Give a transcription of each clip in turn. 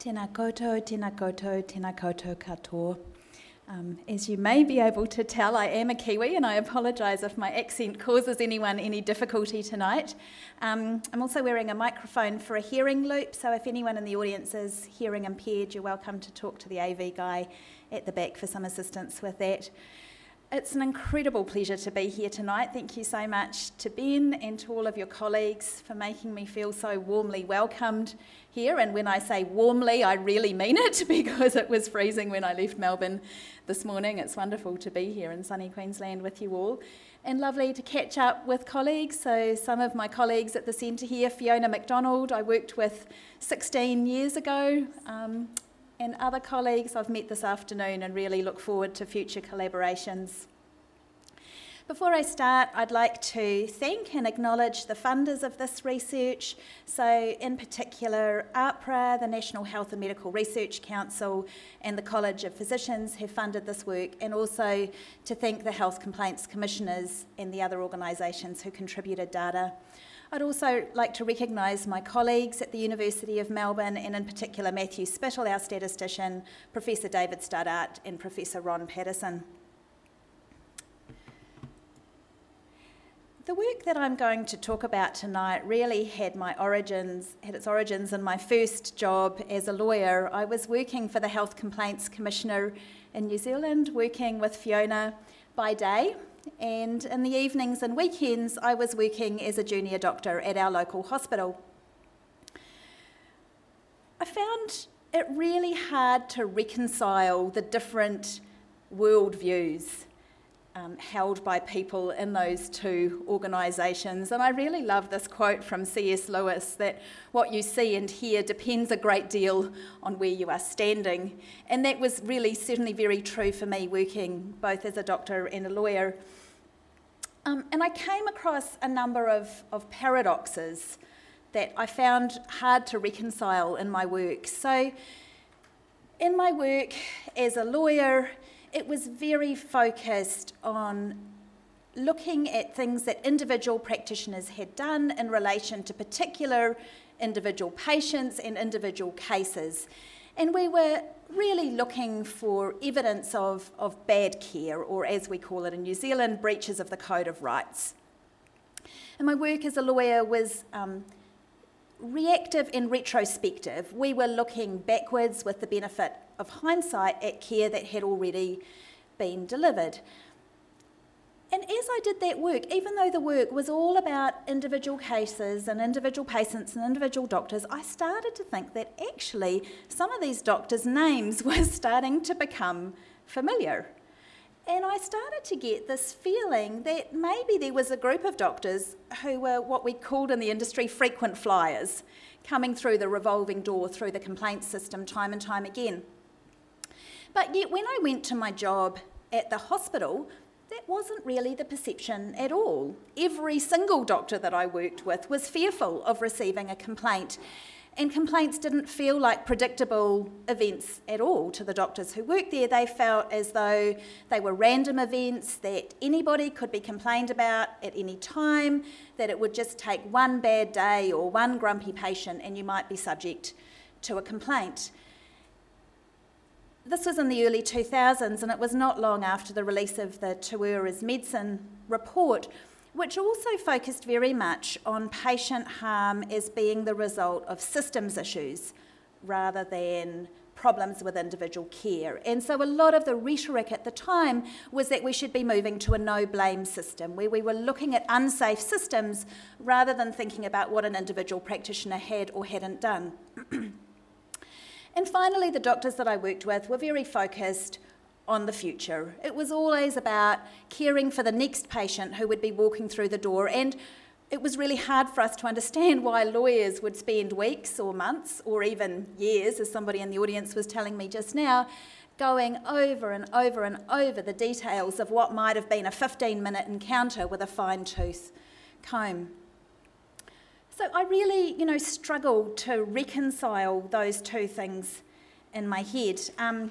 Tēnā koutou, tēnā koutou, tēnā koutou katoa. Um, as you may be able to tell, I am a Kiwi and I apologise if my accent causes anyone any difficulty tonight. Um, I'm also wearing a microphone for a hearing loop, so if anyone in the audience is hearing impaired, you're welcome to talk to the AV guy at the back for some assistance with that. It's an incredible pleasure to be here tonight. Thank you so much to Ben and to all of your colleagues for making me feel so warmly welcomed here. And when I say warmly, I really mean it because it was freezing when I left Melbourne this morning. It's wonderful to be here in sunny Queensland with you all. And lovely to catch up with colleagues. So, some of my colleagues at the centre here, Fiona McDonald, I worked with 16 years ago. Um, and other colleagues I've met this afternoon and really look forward to future collaborations. Before I start, I'd like to thank and acknowledge the funders of this research. So, in particular, AHPRA, the National Health and Medical Research Council, and the College of Physicians have funded this work, and also to thank the Health Complaints Commissioners and the other organisations who contributed data. I'd also like to recognise my colleagues at the University of Melbourne, and in particular Matthew Spittal, our statistician, Professor David Studdert, and Professor Ron Paterson. The work that I'm going to talk about tonight really had my origins, had its origins in my first job as a lawyer. I was working for the Health Complaints Commissioner in New Zealand, working with Fiona by day and in the evenings and weekends, I was working as a junior doctor at our local hospital. I found it really hard to reconcile the different worldviews um, held by people in those two organisations. And I really love this quote from C.S. Lewis that what you see and hear depends a great deal on where you are standing. And that was really certainly very true for me working both as a doctor and a lawyer. Um, and I came across a number of, of paradoxes that I found hard to reconcile in my work. So, in my work as a lawyer, it was very focused on looking at things that individual practitioners had done in relation to particular individual patients and individual cases. And we were really looking for evidence of, of bad care, or as we call it in New Zealand, breaches of the Code of Rights. And my work as a lawyer was um, reactive and retrospective. We were looking backwards with the benefit of hindsight at care that had already been delivered. And as I did that work, even though the work was all about individual cases and individual patients and individual doctors, I started to think that actually some of these doctors' names were starting to become familiar. And I started to get this feeling that maybe there was a group of doctors who were what we called in the industry frequent flyers, coming through the revolving door through the complaints system time and time again. But yet, when I went to my job at the hospital, that wasn't really the perception at all. Every single doctor that I worked with was fearful of receiving a complaint. And complaints didn't feel like predictable events at all to the doctors who worked there. They felt as though they were random events that anybody could be complained about at any time, that it would just take one bad day or one grumpy patient and you might be subject to a complaint. This was in the early 2000s, and it was not long after the release of the Te Medicine report, which also focused very much on patient harm as being the result of systems issues rather than problems with individual care. And so a lot of the rhetoric at the time was that we should be moving to a no blame system where we were looking at unsafe systems rather than thinking about what an individual practitioner had or hadn't done. And finally, the doctors that I worked with were very focused on the future. It was always about caring for the next patient who would be walking through the door, and it was really hard for us to understand why lawyers would spend weeks or months or even years, as somebody in the audience was telling me just now, going over and over and over the details of what might have been a 15 minute encounter with a fine tooth comb. So I really, you know, struggled to reconcile those two things in my head. Um,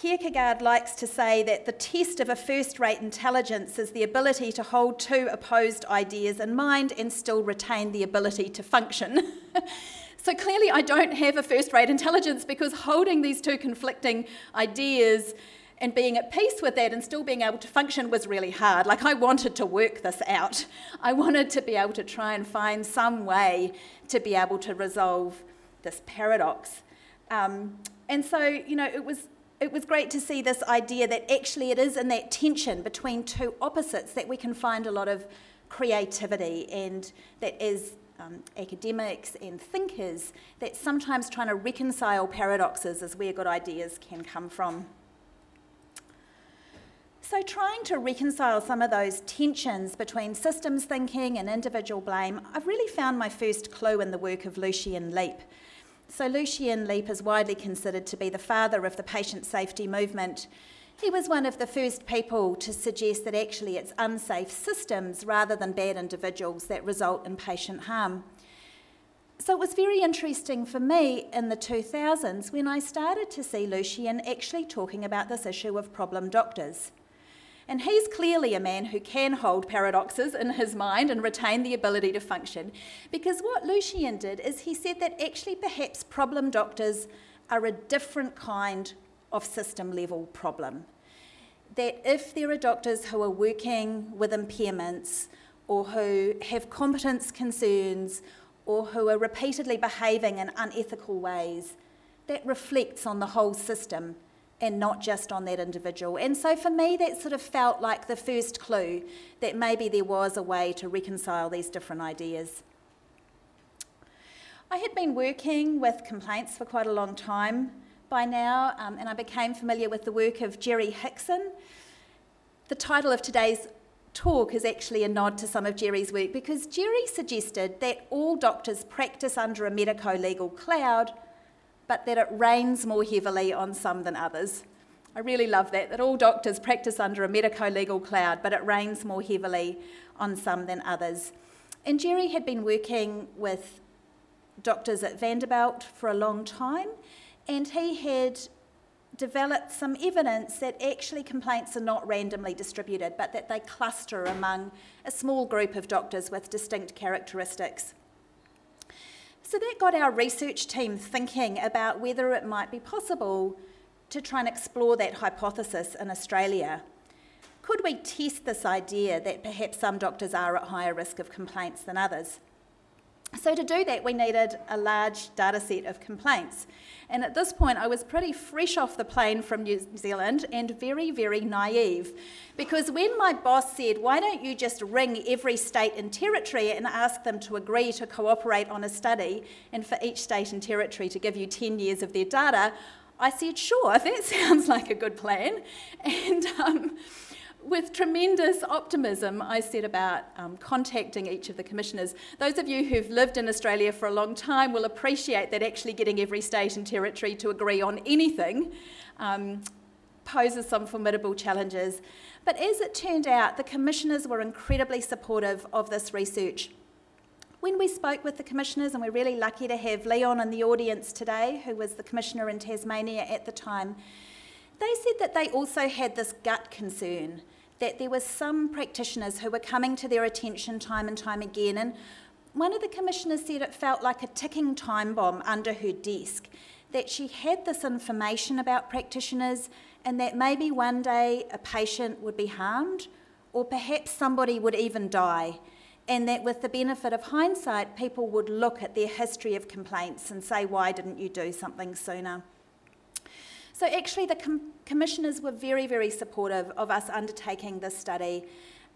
Kierkegaard likes to say that the test of a first rate intelligence is the ability to hold two opposed ideas in mind and still retain the ability to function. So clearly, I don't have a first rate intelligence because holding these two conflicting ideas and being at peace with that and still being able to function was really hard. Like, I wanted to work this out. I wanted to be able to try and find some way to be able to resolve this paradox. Um, and so, you know, it was. It was great to see this idea that actually it is in that tension between two opposites that we can find a lot of creativity, and that as um, academics and thinkers, that sometimes trying to reconcile paradoxes is where good ideas can come from. So, trying to reconcile some of those tensions between systems thinking and individual blame, I've really found my first clue in the work of Lucian Leape. So, Lucian Leape is widely considered to be the father of the patient safety movement. He was one of the first people to suggest that actually it's unsafe systems rather than bad individuals that result in patient harm. So it was very interesting for me in the 2000s when I started to see Lucian actually talking about this issue of problem doctors. And he's clearly a man who can hold paradoxes in his mind and retain the ability to function. Because what Lucian did is he said that actually perhaps problem doctors are a different kind of system level problem. That if there are doctors who are working with impairments or who have competence concerns or who are repeatedly behaving in unethical ways, that reflects on the whole system and not just on that individual. And so for me, that sort of felt like the first clue that maybe there was a way to reconcile these different ideas. I had been working with complaints for quite a long time by now, um, and I became familiar with the work of Jerry Hickson. The title of today's talk is actually a nod to some of Jerry's work because Jerry suggested that all doctors practice under a medico legal cloud but that it rains more heavily on some than others. I really love that, that all doctors practice under a medico legal cloud, but it rains more heavily on some than others. And Jerry had been working with doctors at Vanderbilt for a long time, and he had developed some evidence that actually complaints are not randomly distributed, but that they cluster among a small group of doctors with distinct characteristics. So that got our research team thinking about whether it might be possible to try and explore that hypothesis in Australia. Could we test this idea that perhaps some doctors are at higher risk of complaints than others? So, to do that, we needed a large data set of complaints. And at this point, I was pretty fresh off the plane from New Zealand and very, very naive. Because when my boss said, Why don't you just ring every state and territory and ask them to agree to cooperate on a study, and for each state and territory to give you 10 years of their data, I said, Sure, that sounds like a good plan. And um, with tremendous optimism, I set about um, contacting each of the commissioners. Those of you who've lived in Australia for a long time will appreciate that actually getting every state and territory to agree on anything um, poses some formidable challenges. But as it turned out, the commissioners were incredibly supportive of this research. When we spoke with the commissioners, and we're really lucky to have Leon in the audience today, who was the commissioner in Tasmania at the time, they said that they also had this gut concern that there were some practitioners who were coming to their attention time and time again. And one of the commissioners said it felt like a ticking time bomb under her desk, that she had this information about practitioners and that maybe one day a patient would be harmed or perhaps somebody would even die. And that with the benefit of hindsight, people would look at their history of complaints and say, Why didn't you do something sooner? So actually, the com- commissioners were very, very supportive of us undertaking this study.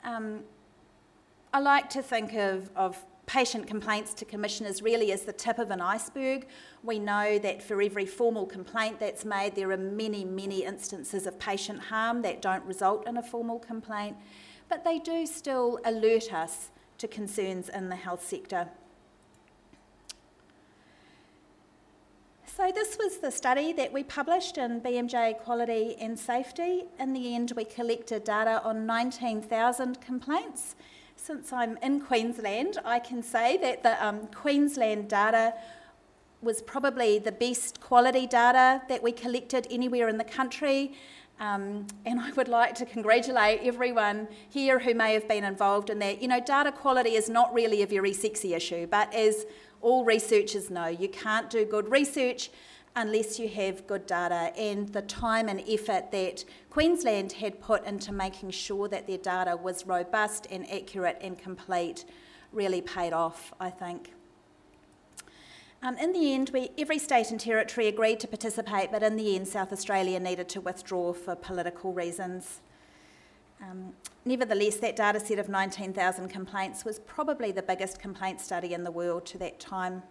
Um, I like to think of, of patient complaints to commissioners really as the tip of an iceberg. We know that for every formal complaint that's made, there are many, many instances of patient harm that don't result in a formal complaint, but they do still alert us to concerns in the health sector. So, this was the study that we published in BMJ Quality and Safety. In the end, we collected data on 19,000 complaints. Since I'm in Queensland, I can say that the um, Queensland data was probably the best quality data that we collected anywhere in the country. Um, and I would like to congratulate everyone here who may have been involved in that. You know, data quality is not really a very sexy issue, but as all researchers know, you can't do good research unless you have good data. And the time and effort that Queensland had put into making sure that their data was robust and accurate and complete really paid off, I think. Um, in the end, we, every state and territory agreed to participate, but in the end, South Australia needed to withdraw for political reasons. Um, nevertheless, that data set of 19,000 complaints was probably the biggest complaint study in the world to that time.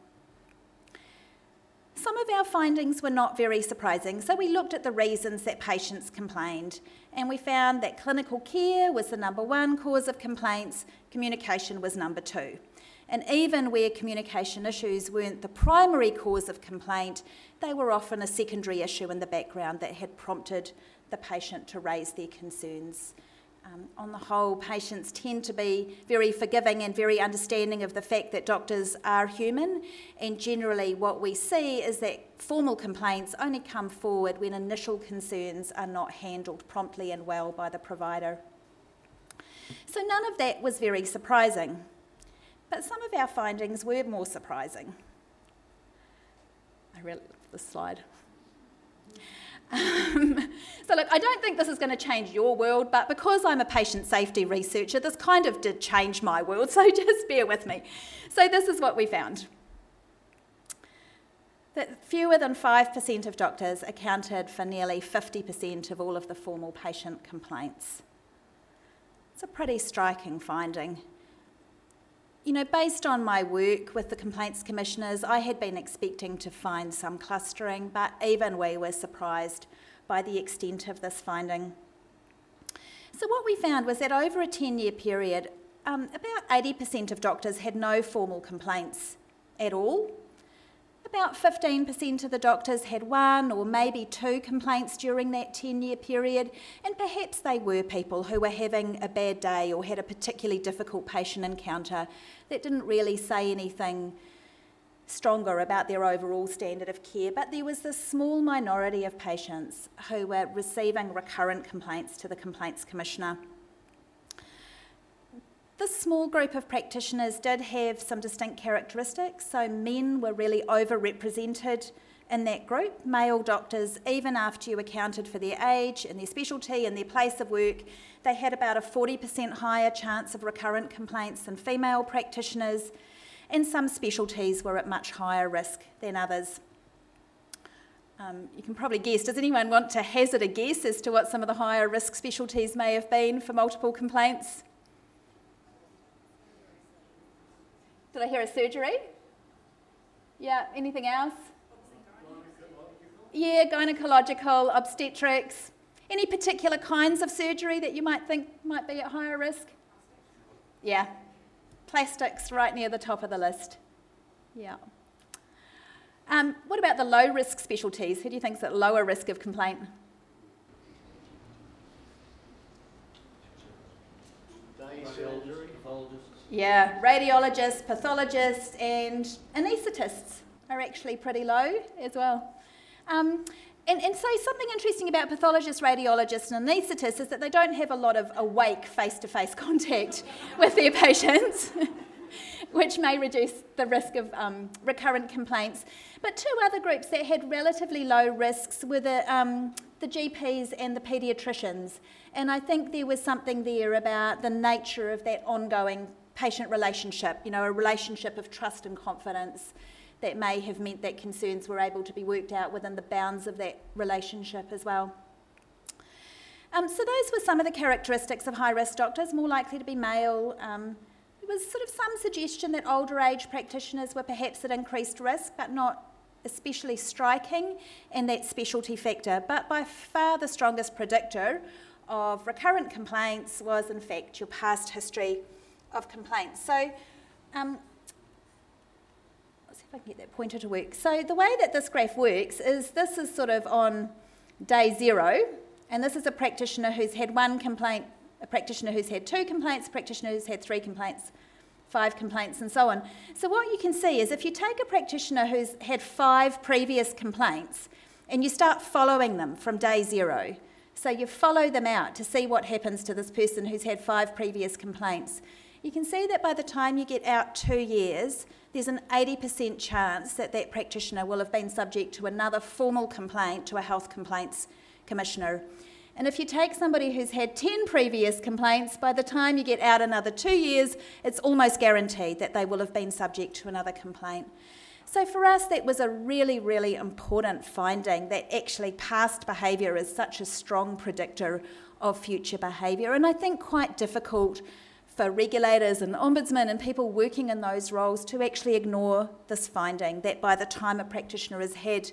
Some of our findings were not very surprising, so we looked at the reasons that patients complained, and we found that clinical care was the number one cause of complaints, communication was number two. And even where communication issues weren't the primary cause of complaint, they were often a secondary issue in the background that had prompted the patient to raise their concerns. Um, on the whole, patients tend to be very forgiving and very understanding of the fact that doctors are human, and generally, what we see is that formal complaints only come forward when initial concerns are not handled promptly and well by the provider. So, none of that was very surprising. But some of our findings were more surprising. I really love this slide. Um, so, look, I don't think this is going to change your world, but because I'm a patient safety researcher, this kind of did change my world, so just bear with me. So, this is what we found that fewer than 5% of doctors accounted for nearly 50% of all of the formal patient complaints. It's a pretty striking finding. You know, based on my work with the complaints commissioners, I had been expecting to find some clustering, but even we were surprised by the extent of this finding. So, what we found was that over a 10 year period, um, about 80% of doctors had no formal complaints at all, about 15% of the doctors had one or maybe two complaints during that 10 year period, and perhaps they were people who were having a bad day or had a particularly difficult patient encounter that didn't really say anything stronger about their overall standard of care. But there was this small minority of patients who were receiving recurrent complaints to the Complaints Commissioner. This small group of practitioners did have some distinct characteristics. So, men were really overrepresented in that group. Male doctors, even after you accounted for their age and their specialty and their place of work, they had about a 40% higher chance of recurrent complaints than female practitioners, and some specialties were at much higher risk than others. Um, you can probably guess. Does anyone want to hazard a guess as to what some of the higher risk specialties may have been for multiple complaints? Did I hear a surgery? Yeah, anything else? Yeah, gynecological, obstetrics. Any particular kinds of surgery that you might think might be at higher risk? Yeah, plastics right near the top of the list. Yeah. Um, what about the low risk specialties? Who do you think is at lower risk of complaint? Yeah, radiologists, pathologists, and anaesthetists are actually pretty low as well. Um, and, and, so, something interesting about pathologists, radiologists, and anaesthetists is that they don't have a lot of awake face to face contact with their patients, which may reduce the risk of um, recurrent complaints. But two other groups that had relatively low risks were the, um, the GPs and the paediatricians. And I think there was something there about the nature of that ongoing patient relationship, you know, a relationship of trust and confidence that may have meant that concerns were able to be worked out within the bounds of that relationship as well. Um, so those were some of the characteristics of high-risk doctors, more likely to be male. Um, there was sort of some suggestion that older age practitioners were perhaps at increased risk, but not especially striking in that specialty factor. But by far the strongest predictor of recurrent complaints was in fact your past history of complaints. So, um, let's see if I can get that pointer to work. So, the way that this graph works is this is sort of on day zero, and this is a practitioner who's had one complaint, a practitioner who's had two complaints, a practitioner who's had three complaints, five complaints, and so on. So, what you can see is if you take a practitioner who's had five previous complaints and you start following them from day zero, So you follow them out to see what happens to this person who's had five previous complaints. You can see that by the time you get out two years, there's an 80% chance that that practitioner will have been subject to another formal complaint to a health complaints commissioner. And if you take somebody who's had 10 previous complaints, by the time you get out another two years, it's almost guaranteed that they will have been subject to another complaint. So for us, that was a really, really important finding that actually past behaviour is such a strong predictor of future behaviour, and I think quite difficult for regulators and ombudsmen and people working in those roles to actually ignore this finding that by the time a practitioner has had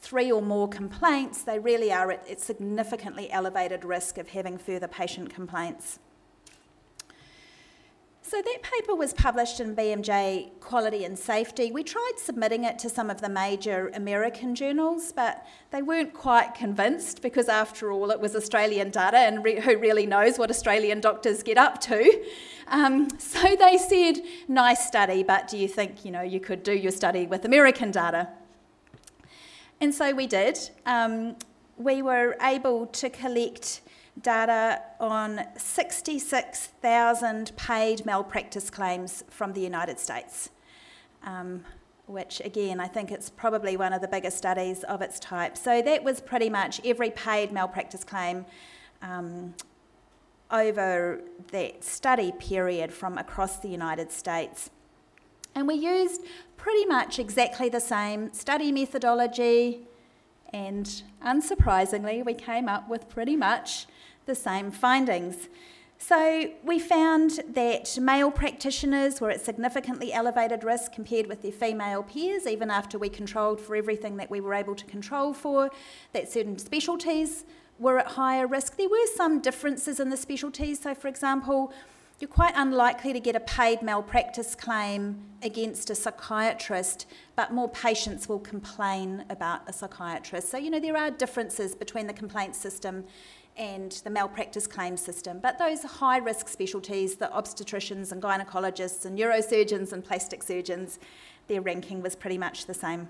three or more complaints, they really are at significantly elevated risk of having further patient complaints. So that paper was published in BMJ Quality and Safety. We tried submitting it to some of the major American journals, but they weren't quite convinced because, after all, it was Australian data, and re- who really knows what Australian doctors get up to? Um, so they said, "Nice study, but do you think you know you could do your study with American data?" And so we did. Um, we were able to collect data on 66,000 paid malpractice claims from the United States, um, which again, I think it's probably one of the biggest studies of its type. So that was pretty much every paid malpractice claim um, over that study period from across the United States. And we used pretty much exactly the same study methodology, and unsurprisingly, we came up with pretty much the same findings. So, we found that male practitioners were at significantly elevated risk compared with their female peers, even after we controlled for everything that we were able to control for, that certain specialties were at higher risk. There were some differences in the specialties. So, for example, you're quite unlikely to get a paid malpractice claim against a psychiatrist, but more patients will complain about a psychiatrist. So, you know, there are differences between the complaint system and the malpractice claim system. But those high risk specialties, the obstetricians and gynecologists and neurosurgeons and plastic surgeons, their ranking was pretty much the same.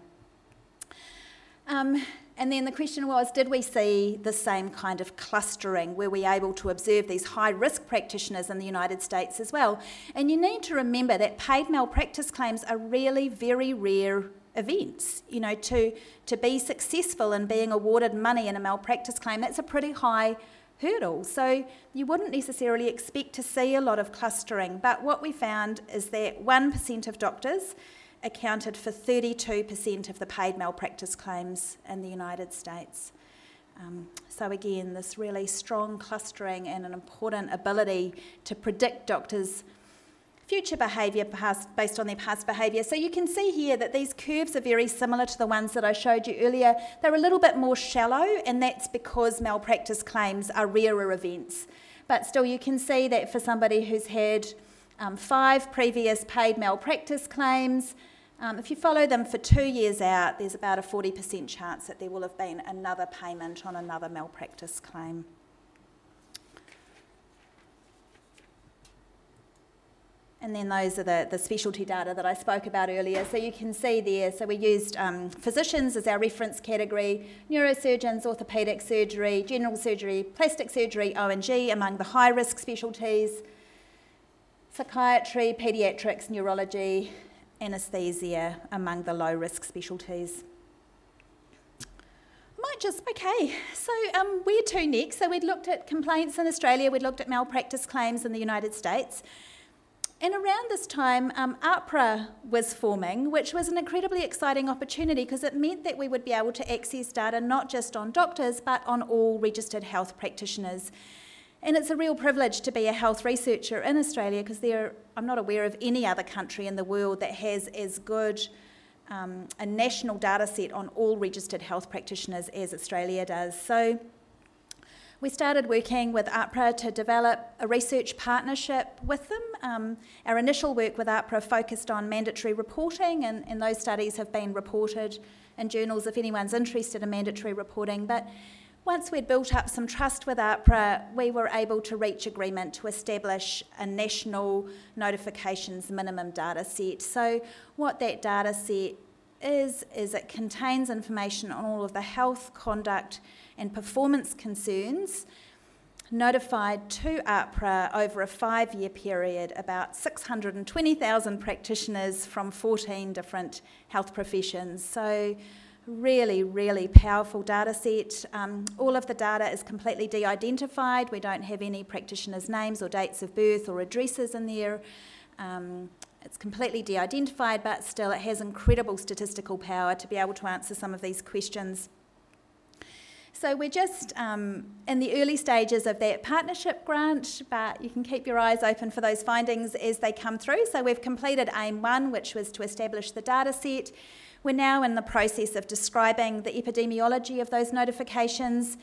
Um, and then the question was did we see the same kind of clustering? Were we able to observe these high risk practitioners in the United States as well? And you need to remember that paid malpractice claims are really very rare events. You know, to, to be successful in being awarded money in a malpractice claim, that's a pretty high hurdle. So you wouldn't necessarily expect to see a lot of clustering. But what we found is that 1% of doctors accounted for 32% of the paid malpractice claims in the United States. Um, so, again, this really strong clustering and an important ability to predict doctors' future behaviour based on their past behaviour. So you can see here that these curves are very similar to the ones that I showed you earlier. They're a little bit more shallow, and that's because malpractice claims are rarer events. But still, you can see that for somebody who's had um, five previous paid malpractice claims, um, if you follow them for two years out, there's about a 40% chance that there will have been another payment on another malpractice claim. And then those are the, the specialty data that I spoke about earlier. So you can see there, so we used um, physicians as our reference category, neurosurgeons, orthopaedic surgery, general surgery, plastic surgery, O&G among the high risk specialties, psychiatry, paediatrics, neurology, anaesthesia among the low risk specialties. Might just, okay, so um, where to next? So we'd looked at complaints in Australia, we'd looked at malpractice claims in the United States. And around this time, um, AHPRA was forming, which was an incredibly exciting opportunity because it meant that we would be able to access data not just on doctors but on all registered health practitioners. And it's a real privilege to be a health researcher in Australia because I'm not aware of any other country in the world that has as good um, a national data set on all registered health practitioners as Australia does. So we started working with AHPRA to develop a research partnership with them. Um, our initial work with AHPRA focused on mandatory reporting, and, and those studies have been reported in journals if anyone's interested in mandatory reporting. But once we'd built up some trust with AHPRA, we were able to reach agreement to establish a national notifications minimum data set. So, what that data set is, is it contains information on all of the health, conduct, and performance concerns notified to AHPRA over a five year period about 620,000 practitioners from 14 different health professions. So, really, really powerful data set. Um, all of the data is completely de identified. We don't have any practitioners' names or dates of birth or addresses in there. Um, it's completely de identified, but still, it has incredible statistical power to be able to answer some of these questions. So, we're just um, in the early stages of that partnership grant, but you can keep your eyes open for those findings as they come through. So, we've completed AIM 1, which was to establish the data set. We're now in the process of describing the epidemiology of those notifications.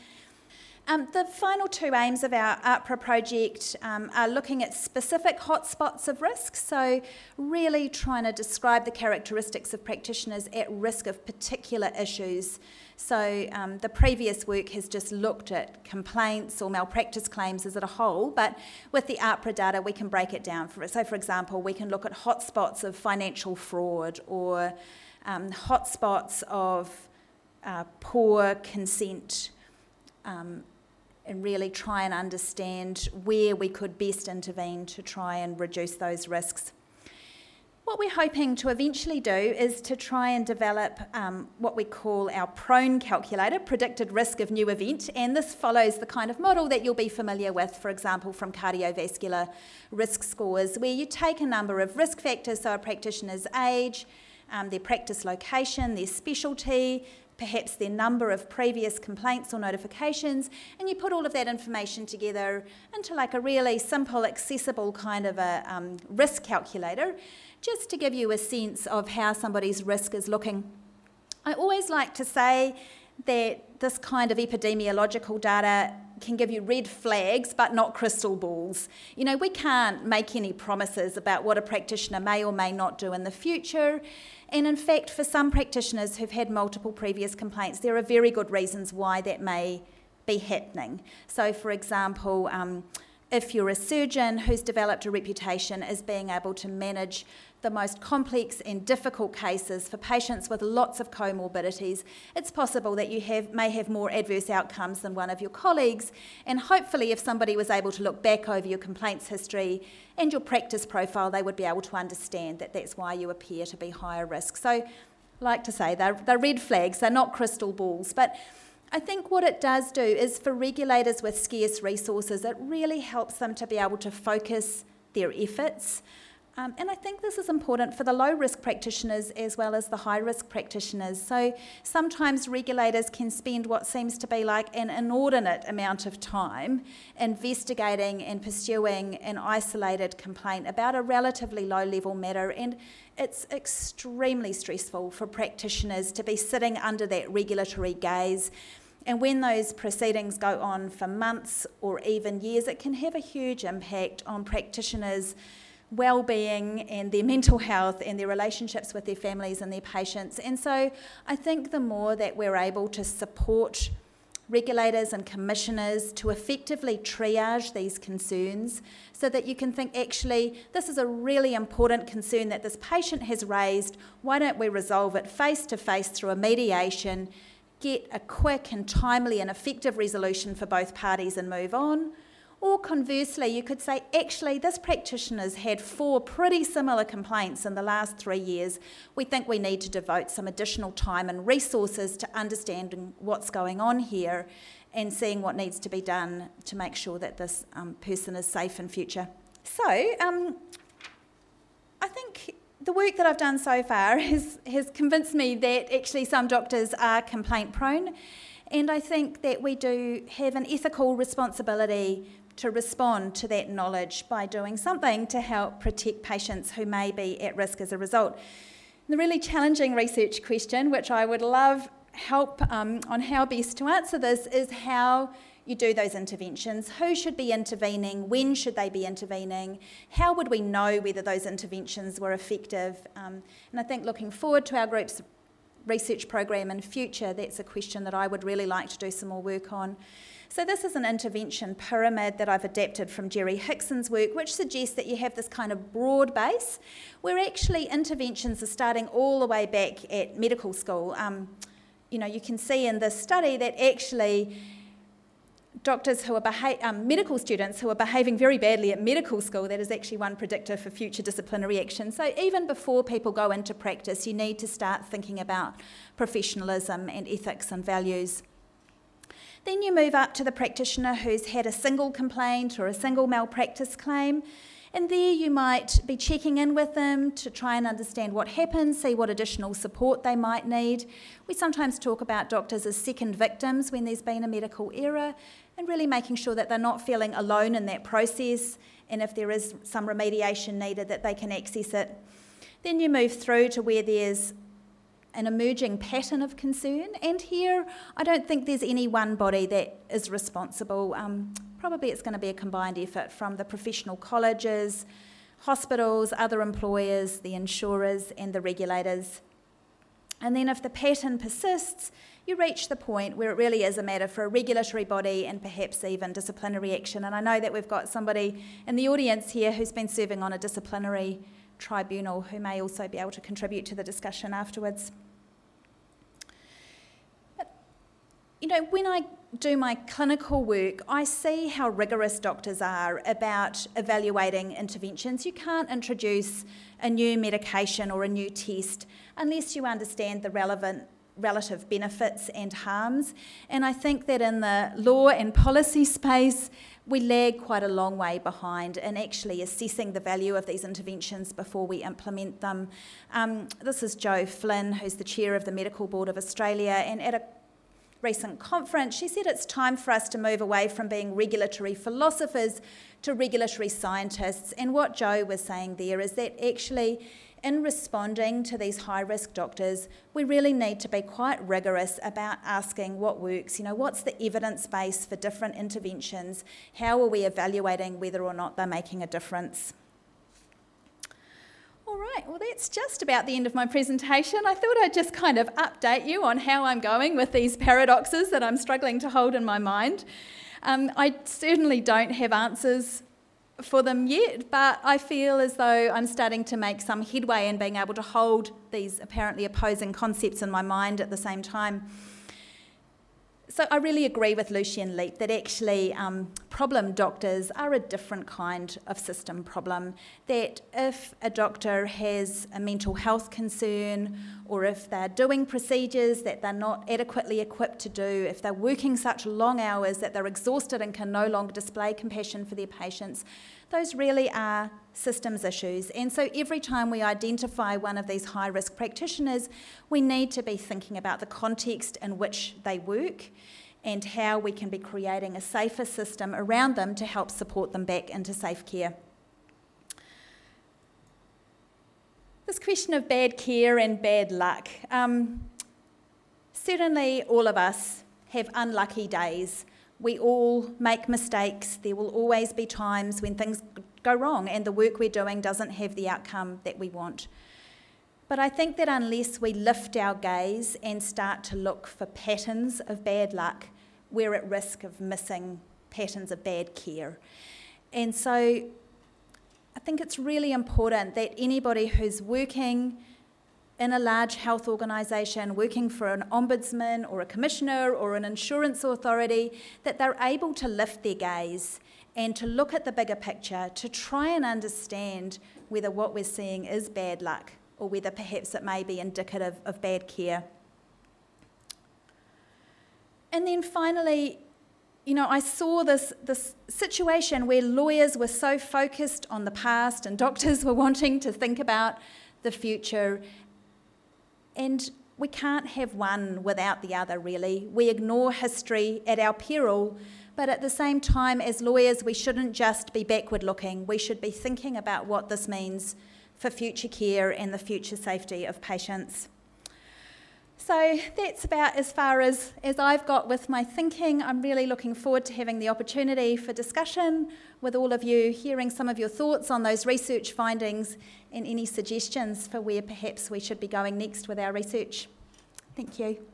Um, the final two aims of our AHPRA project um, are looking at specific hotspots of risk, so really trying to describe the characteristics of practitioners at risk of particular issues. So um, the previous work has just looked at complaints or malpractice claims as a whole, but with the AHPRA data, we can break it down. For, so, for example, we can look at hotspots of financial fraud or um, hotspots of uh, poor consent um, and really try and understand where we could best intervene to try and reduce those risks. What we're hoping to eventually do is to try and develop um, what we call our PRONE calculator, predicted risk of new event, and this follows the kind of model that you'll be familiar with, for example, from cardiovascular risk scores, where you take a number of risk factors, so a practitioner's age, um, their practice location, their specialty, perhaps their number of previous complaints or notifications, and you put all of that information together into like a really simple, accessible kind of a um, risk calculator, just to give you a sense of how somebody's risk is looking. I always like to say that this kind of epidemiological data can give you red flags but not crystal balls. You know, we can't make any promises about what a practitioner may or may not do in the future. And in fact, for some practitioners who've had multiple previous complaints, there are very good reasons why that may be happening. So, for example, um, if you're a surgeon who's developed a reputation as being able to manage the most complex and difficult cases for patients with lots of comorbidities, it's possible that you have, may have more adverse outcomes than one of your colleagues. And hopefully, if somebody was able to look back over your complaints history and your practice profile, they would be able to understand that that's why you appear to be higher risk. So, like to say, they're, they're red flags, they're not crystal balls. But I think what it does do is for regulators with scarce resources, it really helps them to be able to focus their efforts um, and I think this is important for the low risk practitioners as well as the high risk practitioners. So sometimes regulators can spend what seems to be like an inordinate amount of time investigating and pursuing an isolated complaint about a relatively low level matter. And it's extremely stressful for practitioners to be sitting under that regulatory gaze. And when those proceedings go on for months or even years, it can have a huge impact on practitioners' well-being and their mental health and their relationships with their families and their patients. And so I think the more that we're able to support regulators and commissioners to effectively triage these concerns so that you can think actually this is a really important concern that this patient has raised why don't we resolve it face to face through a mediation get a quick and timely and effective resolution for both parties and move on or conversely, you could say, actually, this practitioner's had four pretty similar complaints in the last three years. We think we need to devote some additional time and resources to understanding what's going on here and seeing what needs to be done to make sure that this um, person is safe in future. So, um, I think the work that I've done so far has, has convinced me that actually some doctors are complaint prone. And I think that we do have an ethical responsibility to respond to that knowledge by doing something to help protect patients who may be at risk as a result. The really challenging research question, which I would love help um, on how best to answer this, is how you do those interventions. Who should be intervening? When should they be intervening? How would we know whether those interventions were effective? Um, and I think looking forward to our group's research program in future, that's a question that I would really like to do some more work on. So, this is an intervention pyramid that I've adapted from Jerry Hickson's work, which suggests that you have this kind of broad base where actually interventions are starting all the way back at medical school. Um, you know, you can see in this study that actually doctors who are beha- um, medical students who are behaving very badly at medical school, that is actually one predictor for future disciplinary action. So even before people go into practice, you need to start thinking about professionalism and ethics and values. Then you move up to the practitioner who's had a single complaint or a single malpractice claim. And there you might be checking in with them to try and understand what happened, see what additional support they might need. We sometimes talk about doctors as second victims when there's been a medical error, and really making sure that they're not feeling alone in that process, and if there is some remediation needed, that they can access it. Then you move through to where there's an emerging pattern of concern. And here, I don't think there's any one body that is responsible. Um, probably it's going to be a combined effort from the professional colleges, hospitals, other employers, the insurers, and the regulators. And then, if the pattern persists, you reach the point where it really is a matter for a regulatory body and perhaps even disciplinary action. And I know that we've got somebody in the audience here who's been serving on a disciplinary tribunal who may also be able to contribute to the discussion afterwards. You know, when I do my clinical work, I see how rigorous doctors are about evaluating interventions. You can't introduce a new medication or a new test unless you understand the relevant relative benefits and harms. And I think that in the law and policy space, we lag quite a long way behind in actually assessing the value of these interventions before we implement them. Um, this is Jo Flynn, who's the chair of the Medical Board of Australia, and at a recent conference, she said it's time for us to move away from being regulatory philosophers to regulatory scientists. And what Jo was saying there is that actually in responding to these high risk doctors, we really need to be quite rigorous about asking what works. You know, what's the evidence base for different interventions? How are we evaluating whether or not they're making a difference? All right, well, that's just about the end of my presentation. I thought I'd just kind of update you on how I'm going with these paradoxes that I'm struggling to hold in my mind. Um, I certainly don't have answers for them yet, but I feel as though I'm starting to make some headway in being able to hold these apparently opposing concepts in my mind at the same time. So I really agree with Lucian Leape that actually um, problem doctors are a different kind of system problem. That if a doctor has a mental health concern, or if they're doing procedures that they're not adequately equipped to do, if they're working such long hours that they're exhausted and can no longer display compassion for their patients, those really are systems issues. And so every time we identify one of these high risk practitioners, we need to be thinking about the context in which they work and how we can be creating a safer system around them to help support them back into safe care. Question of bad care and bad luck. Um, certainly, all of us have unlucky days we all make mistakes. There will always be times when things go wrong and the work we're doing doesn't have the outcome that we want. But I think that unless we lift our gaze and start to look for patterns of bad luck, we're at risk of missing patterns of bad care. And so think it's really important that anybody who's working in a large health organisation working for an ombudsman or a commissioner or an insurance authority that they're able to lift their gaze and to look at the bigger picture to try and understand whether what we're seeing is bad luck or whether perhaps it may be indicative of bad care. And then finally, you know, I saw this, this situation where lawyers were so focused on the past and doctors were wanting to think about the future and we can't have one without the other, really. We ignore history at our peril, but at the same time, as lawyers, we shouldn't just be backward looking. We should be thinking about what this means for future care and the future safety of patients. So that's about as far as, as I've got with my thinking. I'm really looking forward to having the opportunity for discussion with all of you, hearing some of your thoughts on those research findings and any suggestions for where perhaps we should be going next with our research. Thank you.